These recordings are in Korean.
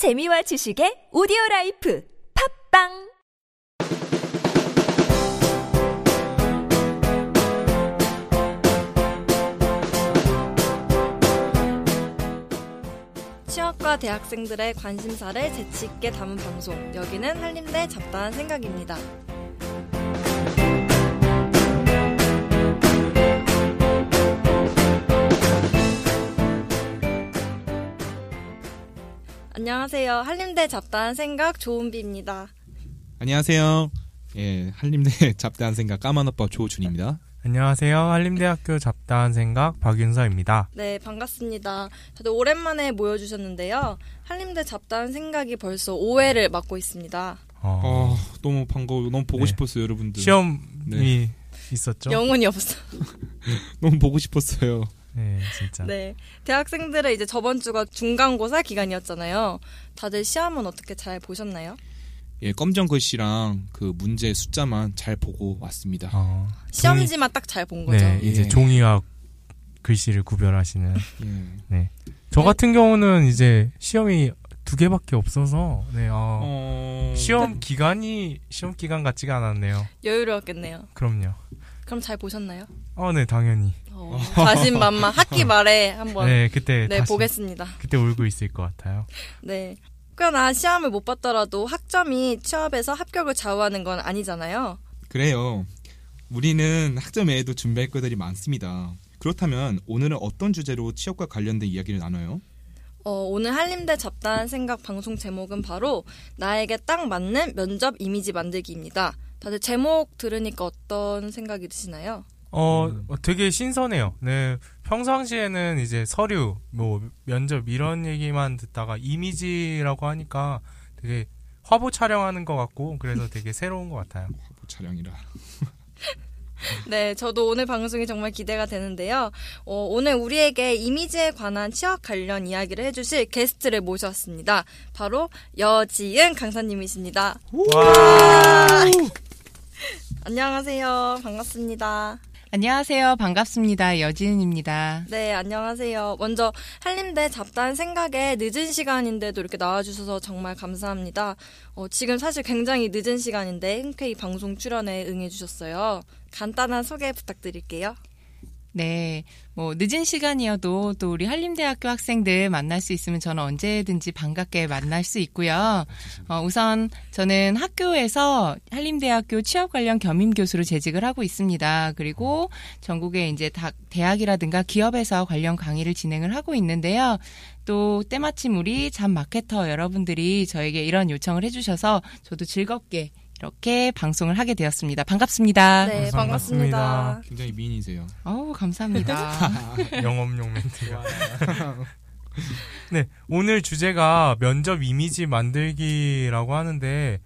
재미와 지식의 오디오 라이프 팟빵 취업과 대학생들의 관심사를 재치 있게 담은 방송. 여기는 한림대 잡다한 생각입니다. 안녕하세요. 한림대 잡다한 생각 조은비입니다. 안녕하세요. 예, 한림대 잡다한 생각 까만 오빠 조준입니다. 안녕하세요. 한림대학교 잡다한 생각 박윤서입니다. 네, 반갑습니다. 다들 오랜만에 모여주셨는데요. 한림대 잡다한 생각이 벌써 5회를 맡고 있습니다. 어, 어, 너무 반가워. 너무 보고 네. 싶었어요, 여러분들. 시험이 네. 있었죠? 영혼이 없어. 너무 보고 싶었어요. 네, 진짜. 네. 대학생들의 이제 저번 주가 중간고사 기간이었잖아요. 다들 시험은 어떻게 잘 보셨나요? 예, 검정 글씨랑 그 문제 숫자만 잘 보고 왔습니다. 어, 시험지만 딱 잘 본 거죠. 네, 이제 예. 종이와 글씨를 구별하시는. 예. 저 같은 경우는 이제 시험이 두 개밖에 없어서, 네, 어, 어, 시험 기간이 시험 기간 같지가 않았네요. 여유로웠겠네요. 그럼요. 그럼 잘 보셨나요? 어, 네, 당연히. 어, 자신만만 학기 말에 한번 네, 네, 그때 다시 보겠습니다. 그때 울고 있을 것 같아요. 네. 꽤나 시험을 못 봤더라도 학점이 취업에서 합격을 좌우하는 건 아니잖아요. 그래요. 우리는 학점 외에도 준비할 것들이 많습니다. 그렇다면 오늘은 어떤 주제로 취업과 관련된 이야기를 나눠요? 어, 오늘 한림대 잡다한 생각 방송 제목은 바로 나에게 딱 맞는 면접 이미지 만들기입니다. 다들 제목 들으니까 어떤 생각이 드시나요? 어, 어, 되게 신선해요. 네. 평상시에는 이제 서류, 뭐, 면접 이런 얘기만 듣다가 이미지라고 하니까 되게 화보 촬영하는 것 같고, 그래서 되게 새로운 것 같아요. 화보 촬영이라. 네, 저도 오늘 방송이 정말 기대가 되는데요. 어, 오늘 우리에게 이미지에 관한 취업 관련 이야기를 해주실 게스트를 모셨습니다. 바로 여지은 강사님이십니다. 와! 안녕하세요. 반갑습니다. 안녕하세요. 반갑습니다. 여진입니다. 네, 안녕하세요. 먼저 한림대 잡다한 생각에 늦은 시간인데도 이렇게 나와주셔서 정말 감사합니다. 어, 지금 사실 굉장히 늦은 시간인데 흔쾌히 방송 출연에 응해주셨어요. 간단한 소개 부탁드릴게요. 네. 뭐, 늦은 시간이어도 또 우리 한림대학교 학생들 만날 수 있으면 저는 언제든지 반갑게 만날 수 있고요. 어, 우선 저는 학교에서 한림대학교 취업 관련 겸임 교수로 재직을 하고 있습니다. 그리고 전국의 이제 다, 대학이라든가 기업에서 관련 강의를 진행을 하고 있는데요. 또 때마침 우리 잠 마케터 여러분들이 저에게 이런 요청을 해주셔서 저도 즐겁게 이렇게 방송을 하게 되었습니다. 반갑습니다. 네, 반갑습니다. 반갑습니다. 굉장히 미인이세요. 어우, 감사합니다. 영업용 멘트가. 네, 오늘 주제가 면접 이미지 만들기라고 하는데,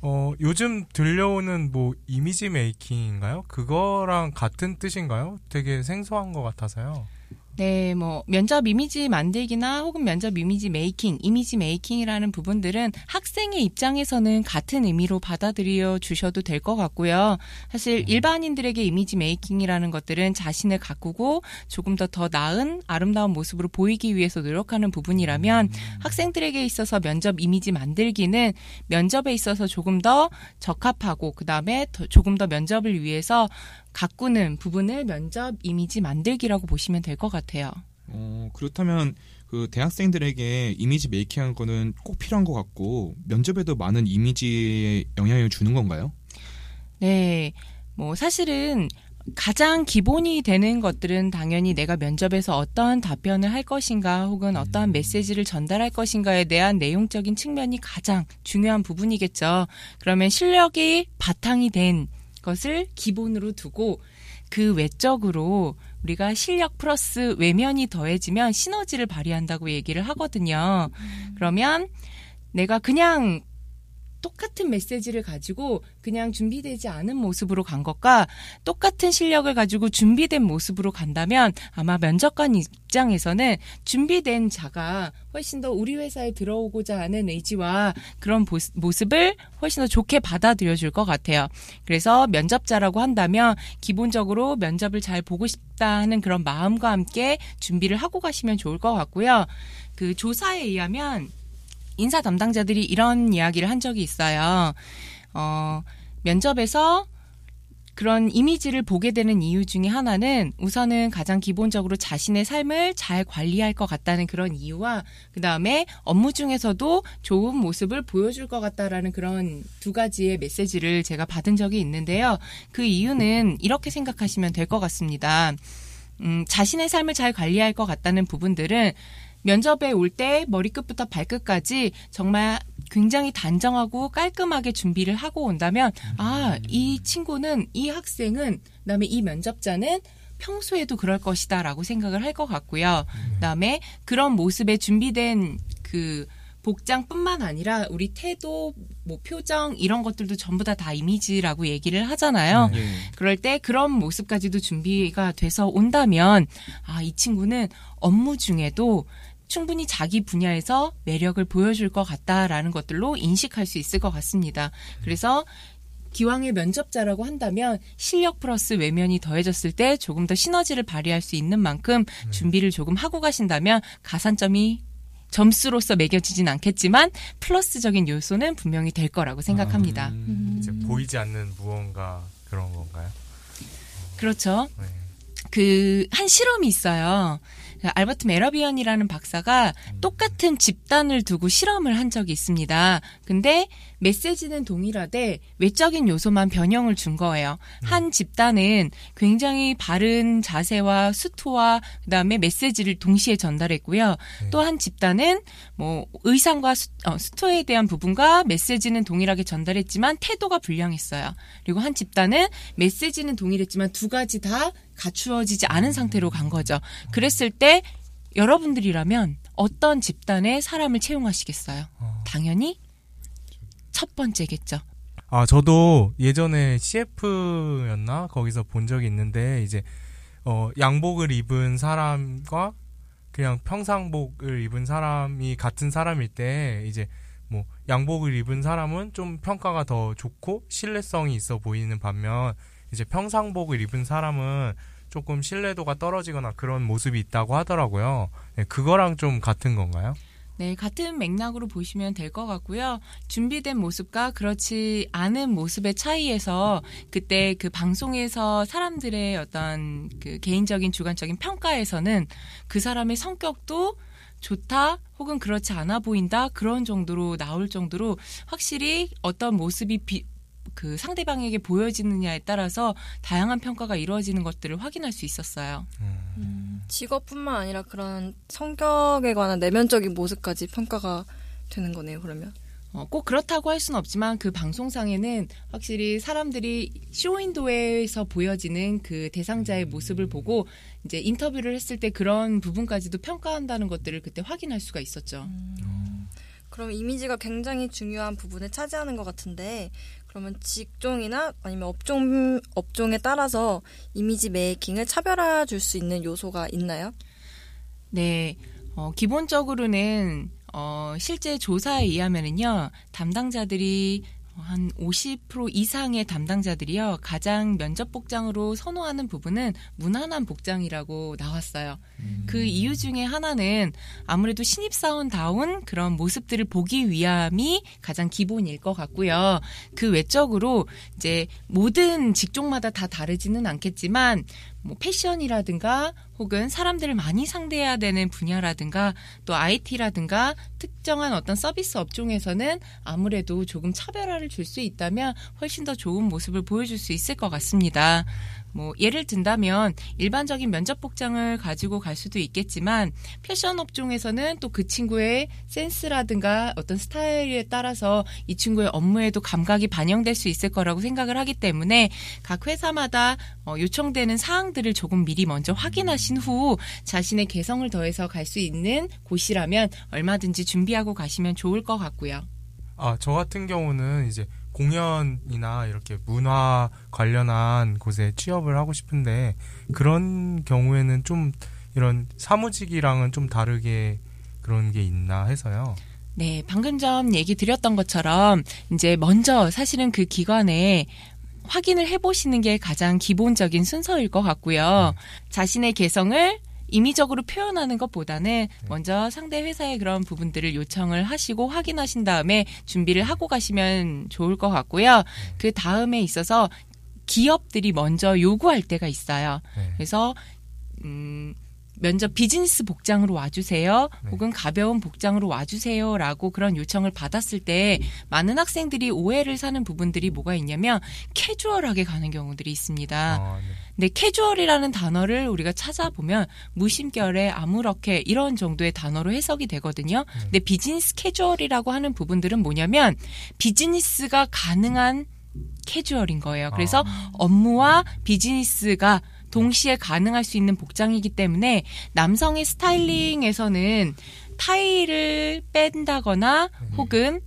어, 요즘 들려오는 뭐 이미지 메이킹인가요? 그거랑 같은 뜻인가요? 되게 생소한 것 같아서요. 네, 뭐 면접 이미지 만들기나 혹은 면접 이미지 메이킹, 이미지 메이킹이라는 부분들은 학생의 입장에서는 같은 의미로 받아들여 주셔도 될 것 같고요. 사실 일반인들에게 이미지 메이킹이라는 것들은 자신을 가꾸고 조금 더 더 나은 아름다운 모습으로 보이기 위해서 노력하는 부분이라면 학생들에게 있어서 면접 이미지 만들기는 면접에 있어서 조금 더 적합하고 그다음에 더- 조금 더 면접을 위해서 가꾸는 부분을 면접 이미지 만들기라고 보시면 될 것 같아요. 어, 그렇다면 그 대학생들에게 이미지 메이킹하는 거는 꼭 필요한 것 같고 면접에도 많은 이미지에 영향을 주는 건가요? 네. 뭐 사실은 가장 기본이 되는 것들은 당연히 내가 면접에서 어떠한 답변을 할 것인가 혹은 어떠한 메시지를 전달할 것인가에 대한 내용적인 측면이 가장 중요한 부분이겠죠. 그러면 실력이 바탕이 된 것을 기본으로 두고 그 외적으로 우리가 실력 플러스 외면이 더해지면 시너지를 발휘한다고 얘기를 하거든요. 그러면 내가 그냥 똑같은 메시지를 가지고 그냥 준비되지 않은 모습으로 간 것과 똑같은 실력을 가지고 준비된 모습으로 간다면 아마 면접관 입장에서는 준비된 자가 훨씬 더 우리 회사에 들어오고자 하는 의지와 그런 모습을 훨씬 더 좋게 받아들여 줄 것 같아요. 그래서 면접자라고 한다면 기본적으로 면접을 잘 보고 싶다 하는 그런 마음과 함께 준비를 하고 가시면 좋을 것 같고요. 그 조사에 의하면 인사 담당자들이 이런 이야기를 한 적이 있어요. 어, 면접에서 그런 이미지를 보게 되는 이유 중에 하나는 우선은 가장 기본적으로 자신의 삶을 잘 관리할 것 같다는 그런 이유와 그 다음에 업무 중에서도 좋은 모습을 보여줄 것 같다라는 그런 두 가지의 메시지를 제가 받은 적이 있는데요. 그 이유는 이렇게 생각하시면 될 것 같습니다. 음, 자신의 삶을 잘 관리할 것 같다는 부분들은 면접에 올 때 머리끝부터 발끝까지 정말 굉장히 단정하고 깔끔하게 준비를 하고 온다면 아, 이 친구는 이 학생은 그다음에 이 면접자는 평소에도 그럴 것이다라고 생각을 할 것 같고요. 그다음에 그런 모습에 준비된 그 복장뿐만 아니라 우리 태도, 뭐 표정 이런 것들도 전부 다 다 이미지라고 얘기를 하잖아요. 예. 그럴 때 그런 모습까지도 준비가 돼서 온다면 아, 이 친구는 업무 중에도 충분히 자기 분야에서 매력을 보여줄 것 같다라는 것들로 인식할 수 있을 것 같습니다. 그래서 기왕의 면접자라고 한다면 실력 플러스 외면이 더해졌을 때 조금 더 시너지를 발휘할 수 있는 만큼 준비를 조금 하고 가신다면 가산점이 점수로서 매겨지진 않겠지만 플러스적인 요소는 분명히 될 거라고 생각합니다. 음. 이제 보이지 않는 무언가 그런 건가요? 그렇죠. 네. 그 한 실험이 있어요. 그 알버트 메러비언이라는 박사가 똑같은 집단을 두고 실험을 한 적이 있습니다. 근데 메시지는 동일하되 외적인 요소만 변형을 준 거예요. 한 집단은 굉장히 바른 자세와 수트와 그다음에 메시지를 동시에 전달했고요. 또 한 집단은 뭐 의상과 수, 어, 수토에 대한 부분과 메시지는 동일하게 전달했지만 태도가 불량했어요. 그리고 한 집단은 메시지는 동일했지만 두 가지 다 갖추어지지 않은 상태로 간 거죠. 그랬을 때 여러분들이라면 어떤 집단의 사람을 채용하시겠어요? 어. 당연히 첫 번째겠죠. 아, 저도 예전에 CF였나? 거기서 본 적이 있는데, 이제, 어, 양복을 입은 사람과 그냥 평상복을 입은 사람이 같은 사람일 때, 이제, 뭐, 양복을 입은 사람은 좀 평가가 더 좋고, 신뢰성이 있어 보이는 반면, 이제 평상복을 입은 사람은 조금 신뢰도가 떨어지거나 그런 모습이 있다고 하더라고요. 네, 그거랑 좀 같은 건가요? 네, 같은 맥락으로 보시면 될 것 같고요. 준비된 모습과 그렇지 않은 모습의 차이에서 그때 그 방송에서 사람들의 어떤 그 개인적인 주관적인 평가에서는 그 사람의 성격도 좋다 혹은 그렇지 않아 보인다 그런 정도로 나올 정도로 확실히 어떤 모습이 비, 그 상대방에게 보여지느냐에 따라서 다양한 평가가 이루어지는 것들을 확인할 수 있었어요. 직업뿐만 아니라 그런 성격에 관한 내면적인 모습까지 평가가 되는 거네요. 그러면 어, 꼭 그렇다고 할 수는 없지만 그 방송상에는 확실히 사람들이 쇼윈도에서 보여지는 그 대상자의 모습을 보고 이제 인터뷰를 했을 때 그런 부분까지도 평가한다는 것들을 그때 확인할 수가 있었죠. 그럼 이미지가 굉장히 중요한 부분을 차지하는 것 같은데 그러면 직종이나 아니면 업종 업종에 따라서 이미지 메이킹을 차별화 줄 수 있는 요소가 있나요? 네, 어, 기본적으로는 어, 실제 조사에 의하면은요 담당자들이 한 50% 이상의 담당자들이요 가장 면접 복장으로 선호하는 부분은 무난한 복장이라고 나왔어요. 그 이유 중에 하나는 아무래도 신입사원다운 그런 모습들을 보기 위함이 가장 기본일 것 같고요. 그 외적으로 이제 모든 직종마다 다 다르지는 않겠지만 뭐 패션이라든가 혹은 사람들을 많이 상대해야 되는 분야라든가 또 IT라든가 특정한 어떤 서비스 업종에서는 아무래도 조금 차별화를 줄 수 있다면 훨씬 더 좋은 모습을 보여줄 수 있을 것 같습니다. 뭐 예를 든다면 일반적인 면접 복장을 가지고 갈 수도 있겠지만 패션 업종에서는 또 그 친구의 센스라든가 어떤 스타일에 따라서 이 친구의 업무에도 감각이 반영될 수 있을 거라고 생각을 하기 때문에 각 회사마다 어, 요청되는 사항들을 조금 미리 먼저 확인하신 후 자신의 개성을 더해서 갈 수 있는 곳이라면 얼마든지 준비하고 가시면 좋을 것 같고요. 아, 저 같은 경우는 이제 공연이나 이렇게 문화 관련한 곳에 취업을 하고 싶은데 그런 경우에는 좀 이런 사무직이랑은 좀 다르게 그런 게 있나 해서요. 네, 방금 전 얘기 드렸던 것처럼 이제 먼저 사실은 그 기관에 확인을 해보시는 게 가장 기본적인 순서일 것 같고요. 자신의 개성을 임의적으로 표현하는 것보다는 먼저 상대 회사의 그런 부분들을 요청을 하시고 확인하신 다음에 준비를 하고 가시면 좋을 것 같고요. 그 다음에 있어서 기업들이 먼저 요구할 때가 있어요. 네. 그래서 음 면접 비즈니스 복장으로 와주세요. 네. 혹은 가벼운 복장으로 와주세요 라고 그런 요청을 받았을 때 많은 학생들이 오해를 사는 부분들이 뭐가 있냐면 캐주얼하게 가는 경우들이 있습니다. 아, 네. 근데 캐주얼이라는 단어를 우리가 찾아보면 무심결에 아무렇게 이런 정도의 단어로 해석이 되거든요. 근데 비즈니스 캐주얼이라고 하는 부분들은 뭐냐면 비즈니스가 가능한 캐주얼인 거예요. 그래서 업무와 비즈니스가 동시에 가능할 수 있는 복장이기 때문에 남성의 스타일링에서는 타이를 뺀다거나 혹은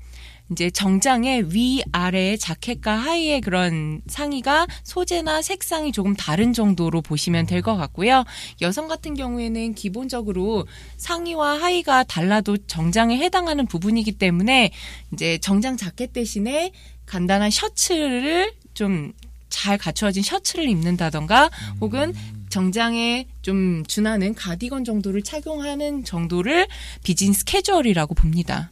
이제 정장의 위 아래의 자켓과 하의의 그런 상의가 소재나 색상이 조금 다른 정도로 보시면 될 것 같고요. 여성 같은 경우에는 기본적으로 상의와 하의가 달라도 정장에 해당하는 부분이기 때문에 이제 정장 자켓 대신에 간단한 셔츠를 좀 잘 갖추어진 셔츠를 입는다던가 혹은 정장에 좀 준하는 가디건 정도를 착용하는 정도를 비즈니스 캐주얼이라고 봅니다.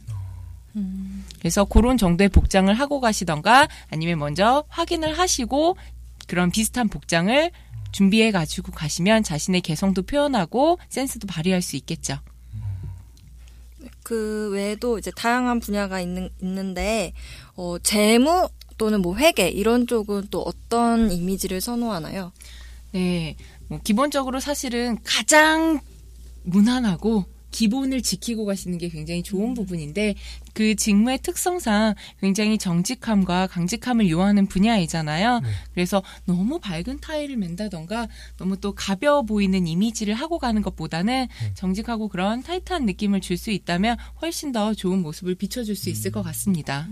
그래서 그런 정도의 복장을 하고 가시던가 아니면 먼저 확인을 하시고 그런 비슷한 복장을 준비해 가지고 가시면 자신의 개성도 표현하고 센스도 발휘할 수 있겠죠. 그 외에도 이제 다양한 분야가 있는, 있는데, 어, 재무 또는 뭐 회계 이런 쪽은 또 어떤 이미지를 선호하나요? 네. 뭐 기본적으로 사실은 가장 무난하고 기본을 지키고 가시는 게 굉장히 좋은 부분인데 그 직무의 특성상 굉장히 정직함과 강직함을 요하는 분야이잖아요. 네. 그래서 너무 밝은 타일을 맨다던가 너무 또 가벼워 보이는 이미지를 하고 가는 것보다는 정직하고 그런 타이트한 느낌을 줄 수 있다면 훨씬 더 좋은 모습을 비춰줄 수 있을 것 같습니다.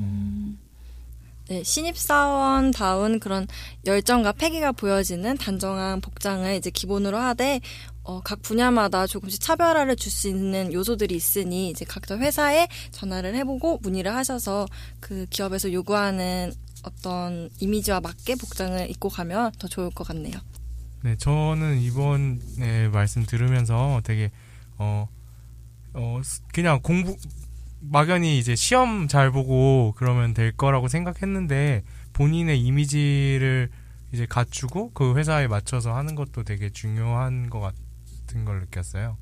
네, 신입사원다운 그런 열정과 패기가 보여지는 단정한 복장을 이제 기본으로 하되, 어, 각 분야마다 조금씩 차별화를 줄 수 있는 요소들이 있으니, 이제 각자 회사에 전화를 해보고 문의를 하셔서 그 기업에서 요구하는 어떤 이미지와 맞게 복장을 입고 가면 더 좋을 것 같네요. 네, 저는 이번에 말씀 들으면서 되게 어, 어 스- 그냥 공부 막연히 이제 시험 잘 보고 그러면 될 거라고 생각했는데 본인의 이미지를 이제 갖추고 그 회사에 맞춰서 하는 것도 되게 중요한 것 같은 걸 느꼈어요.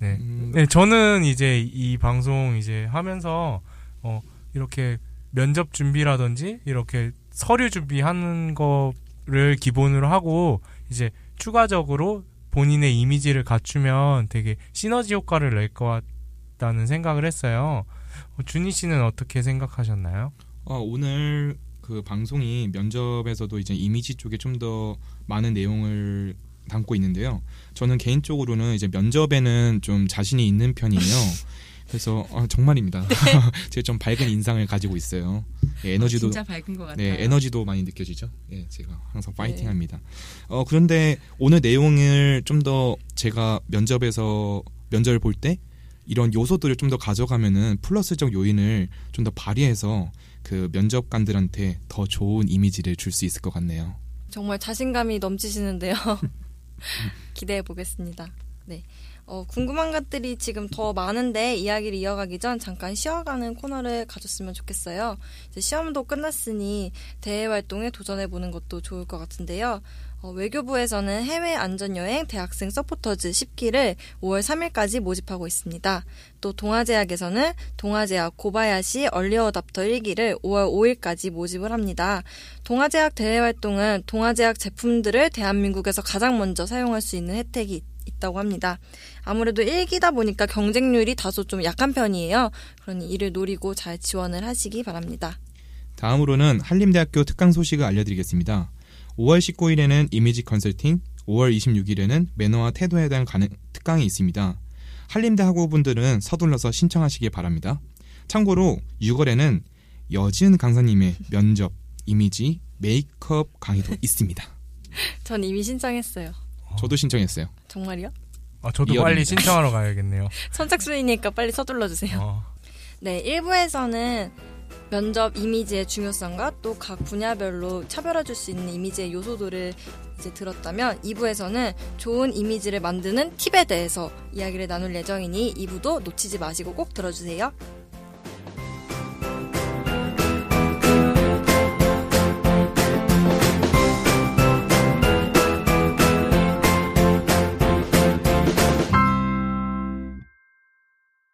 네. 음, 네, 저는 이제 이 방송 이제 하면서 어 이렇게 면접 준비라든지 이렇게 서류 준비하는 거를 기본으로 하고 이제 추가적으로 본인의 이미지를 갖추면 되게 시너지 효과를 낼 것 같다는 생각을 했어요. 어, 준희 씨는 어떻게 생각하셨나요? 어, 오늘 그 방송이 면접에서도 이제 이미지 쪽에 좀 더 많은 내용을 담고 있는데요. 저는 개인적으로는 이제 면접에는 좀 자신이 있는 편이에요. 그래서 어, 정말입니다. 제가 좀 밝은 인상을 가지고 있어요. 예, 에너지도 진짜 밝은 것 같아요. 네, 에너지도 많이 느껴지죠. 예, 제가 항상 파이팅합니다. 어, 그런데 오늘 내용을 좀 더 제가 면접에서 면접을 볼 때 이런 요소들을 좀 더 가져가면은 플러스적 요인을 좀 더 발휘해서 그 면접관들한테 더 좋은 이미지를 줄 수 있을 것 같네요. 정말 자신감이 넘치시는데요. 기대해 보겠습니다. 네. 어, 궁금한 것들이 지금 더 많은데 이야기를 이어가기 전 잠깐 쉬어가는 코너를 가졌으면 좋겠어요. 시험도 끝났으니 대외 활동에 도전해 보는 것도 좋을 것 같은데요. 어, 외교부에서는 해외 안전여행 대학생 서포터즈 10기를 5월 3일까지 모집하고 있습니다. 또 동아제약에서는 동아제약 고바야시 얼리어답터 1기를 5월 5일까지 모집을 합니다. 동아제약 대외 활동은 동아제약 제품들을 대한민국에서 가장 먼저 사용할 수 있는 혜택이 있다고 합니다. 아무래도 1기다 보니까 경쟁률이 다소 좀 약한 편이에요. 그러니 이를 노리고 잘 지원을 하시기 바랍니다. 다음으로는 한림대학교 특강 소식을 알려드리겠습니다. 5월 19일에는 이미지 컨설팅, 5월 26일에는 매너와 태도에 대한 가능, 특강이 있습니다. 한림대 학우분들은 서둘러서 신청하시기 바랍니다. 참고로 6월에는 여지은 강사님의 면접, 이미지, 메이크업 강의도 있습니다. 전 이미 신청했어요. 저도 신청했어요. 정말요? 아, 저도 이어집니다. 빨리 신청하러 가야겠네요. 선착순이니까 빨리 서둘러 주세요. 어, 네, 1부에서는 면접 이미지의 중요성과 또 각 분야별로 차별화줄 수 있는 이미지의 요소들을 이제 들었다면 2부에서는 좋은 이미지를 만드는 팁에 대해서 이야기를 나눌 예정이니 2부도 놓치지 마시고 꼭 들어주세요.